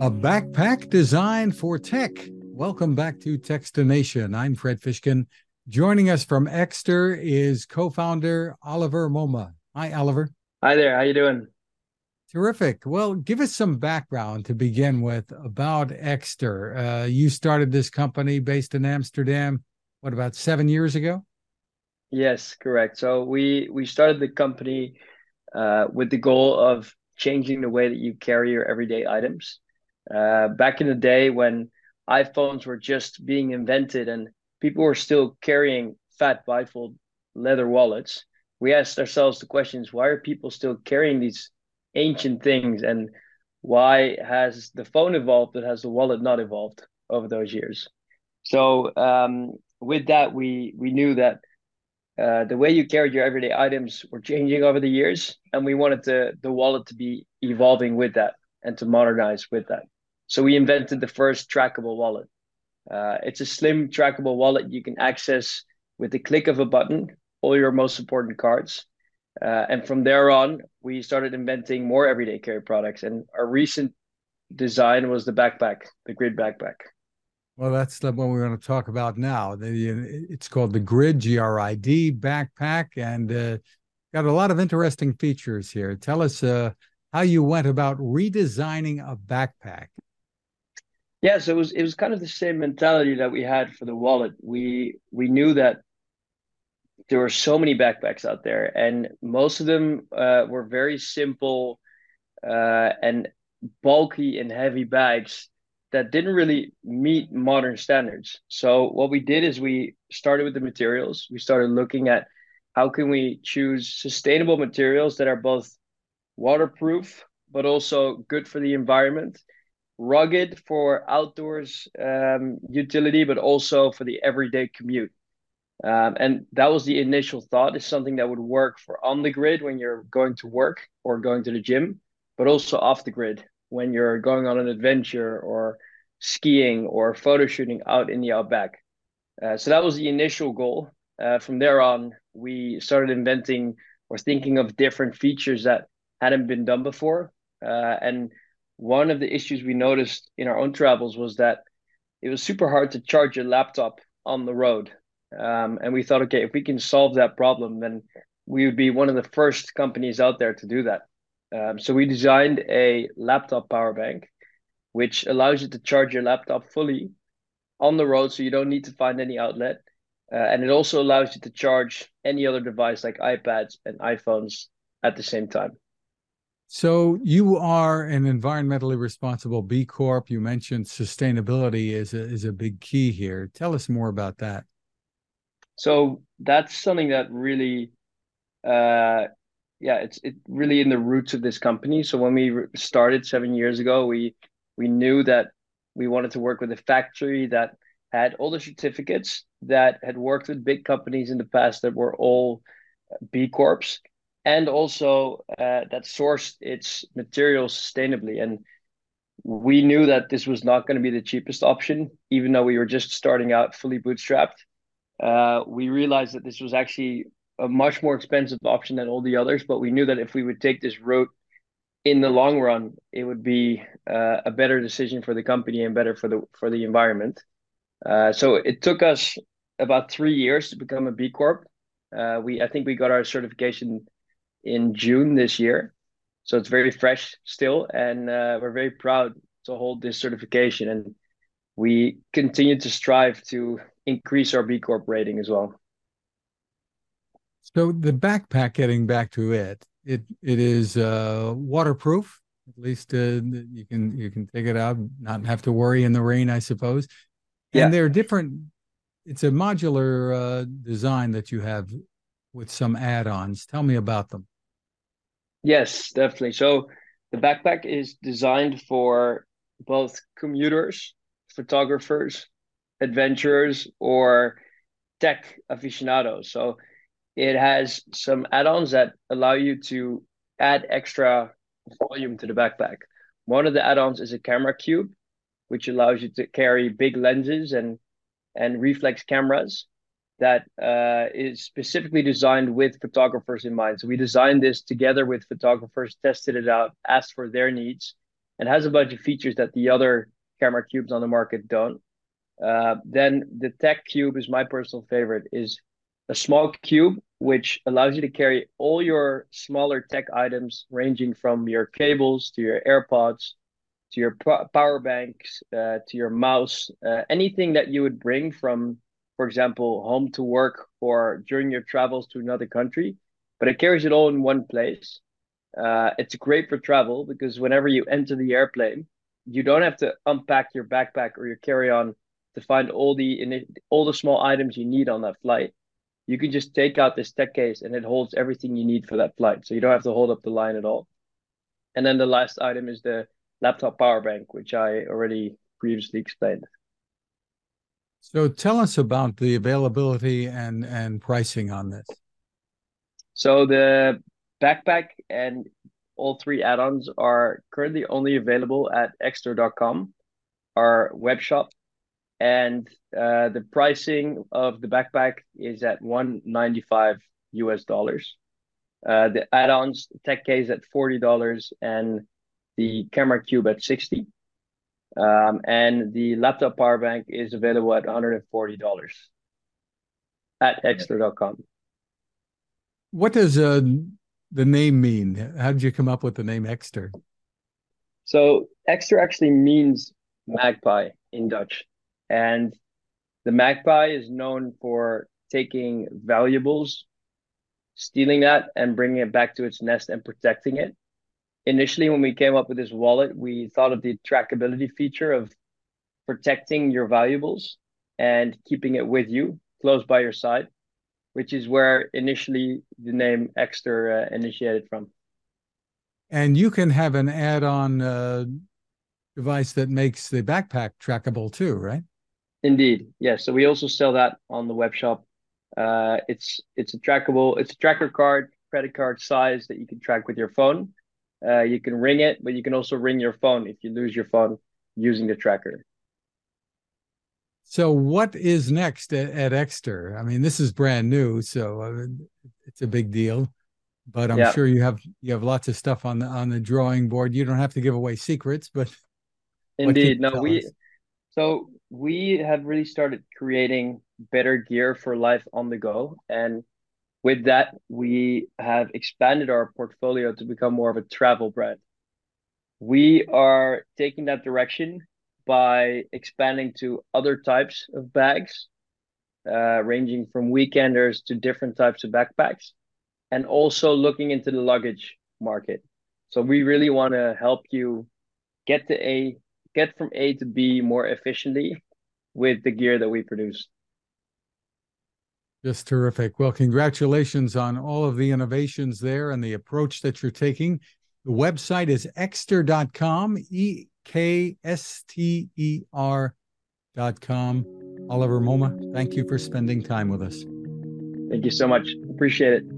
A backpack designed for tech. Welcome back to Techstination. I'm Fred Fishkin. Joining us from Ekster is co-founder Oliver Momma. Hi, Oliver. Hi there. How you doing? Terrific. Well, give us some background to begin with about Ekster. Uh, you started this company based in Amsterdam. What about seven years ago? Yes, correct. So we we started the company uh, with the goal of changing the way that you carry your everyday items. Uh, back in the day when iPhones were just being invented and people were still carrying fat bifold leather wallets, we asked ourselves the questions: Why are people still carrying these ancient things, and why has the phone evolved but has the wallet not evolved over those years? So um, with that, we we knew that uh, the way you carried your everyday items were changing over the years, and we wanted the the wallet to be evolving with that and to modernize with that. So we invented the first trackable wallet. Uh, it's a slim trackable wallet you can access with the click of a button all your most important cards. Uh, and from there on, we started inventing more everyday carry products. And our recent design was the backpack, the grid backpack. Well, that's the one we're going to talk about now. It's called the Grid GRID backpack, and uh, got a lot of interesting features here. Tell us uh, how you went about redesigning a backpack. Yeah, so it was it was kind of the same mentality that we had for the wallet. We we knew that there were so many backpacks out there, and most of them uh, were very simple uh, and bulky and heavy bags that didn't really meet modern standards. So what we did is we started with the materials. We started looking at how can we choose sustainable materials that are both waterproof but also good for the environment, rugged for outdoors um, utility, but also for the everyday commute. Um, and that was the initial thought is something that would work for on the grid when you're going to work or going to the gym, but also off the grid when you're going on an adventure or skiing or photo shooting out in the outback. Uh, so that was the initial goal. Uh, from there on, we started inventing or thinking of different features that hadn't been done before. Uh, and one of the issues we noticed in our own travels was that it was super hard to charge your laptop on the road. Um, and we thought, okay, if we can solve that problem, then we would be one of the first companies out there to do that. Um, so we designed a laptop power bank, which allows you to charge your laptop fully on the road, so you don't need to find any outlet. Uh, and it also allows you to charge any other device like iPads and iPhones at the same time. So you are an environmentally responsible B Corp. You mentioned sustainability is a, is a big key here. Tell us more about that. So that's something that really uh, yeah, it's it really in the roots of this company. So when we started seven years ago, we we knew that we wanted to work with a factory that had all the certificates that had worked with big companies in the past that were all B Corps, and also uh, that sourced its materials sustainably. And we knew that this was not going to be the cheapest option, even though we were just starting out fully bootstrapped. Uh, we realized that this was actually a much more expensive option than all the others, but we knew that if we would take this route in the long run, it would be uh, a better decision for the company and better for the for the environment. Uh, so it took us about three years to become a B Corp. Uh, we I think we got our certification in June this year, so it's very fresh still, and uh, we're very proud to hold this certification, and we continue to strive to increase our B Corp rating as well. So the backpack, getting back to it, it it is uh, waterproof. At least uh, you can you can take it out, not have to worry in the rain, I suppose. And yeah. there are different. It's a modular uh, design that you have with some add-ons. Tell me about them. Yes, definitely. So the backpack is designed for both commuters, photographers, adventurers, or tech aficionados. So it has some add-ons that allow you to add extra volume to the backpack. One of the add-ons is a camera cube, which allows you to carry big lenses and and reflex cameras that uh, is specifically designed with photographers in mind. So we designed this together with photographers, tested it out, asked for their needs, and has a bunch of features that the other camera cubes on the market don't. Uh, then the Tech Cube is my personal favorite. is a small cube which allows you to carry all your smaller tech items, ranging from your cables to your AirPods to your power banks uh, to your mouse, uh, anything that you would bring from, for example, home to work or during your travels to another country. But it carries it all in one place. Uh, it's great for travel because whenever you enter the airplane, you don't have to unpack your backpack or your carry-on to find all the all the small items you need on that flight. You can just take out this tech case and it holds everything you need for that flight. So you don't have to hold up the line at all. And then the last item is the laptop power bank, which I already previously explained. So tell us about the availability and and pricing on this. So the backpack and all three add-ons are currently only available at ekster.com, our web shop, and uh, the pricing of the backpack is at 195 US dollars. Uh, the add-ons tech case at $40 and the camera cube at 60 um, and the laptop power bank is available at $140 at ekster.com. What does uh, the name mean? How did you come up with the name Ekster? So Ekster actually means magpie in Dutch. And the magpie is known for taking valuables, stealing that, and bringing it back to its nest and protecting it initially when we came up with this wallet, we thought of the trackability feature of protecting your valuables and keeping it with you, close by your side, which is where initially the name Ekster uh, initiated from. And you can have an add-on uh, device that makes the backpack trackable too, right? Indeed, yes. So we also sell that on the web shop. Uh, it's it's a trackable, it's a tracker card, credit card size that you can track with your phone uh, you can ring it, but you can also ring your phone if you lose your phone using the tracker. So, what is next at, at Ekster? I mean, this is brand new, so uh, it's a big deal. But I'm yeah. sure you have you have lots of stuff on the on the drawing board. You don't have to give away secrets, but indeed, no, we us? so we have really started creating better gear for life on the go, and with that, we have expanded our portfolio to become more of a travel brand. We are taking that direction by expanding to other types of bags, uh, ranging from weekenders to different types of backpacks, and also looking into the luggage market. So we really want to help you get to A, get from A to B more efficiently with the gear that we produce. Just terrific. Well, congratulations on all of the innovations there and the approach that you're taking. The website is ekster.com, E K S T E R.com. Oliver Momma, thank you for spending time with us. Thank you so much. Appreciate it.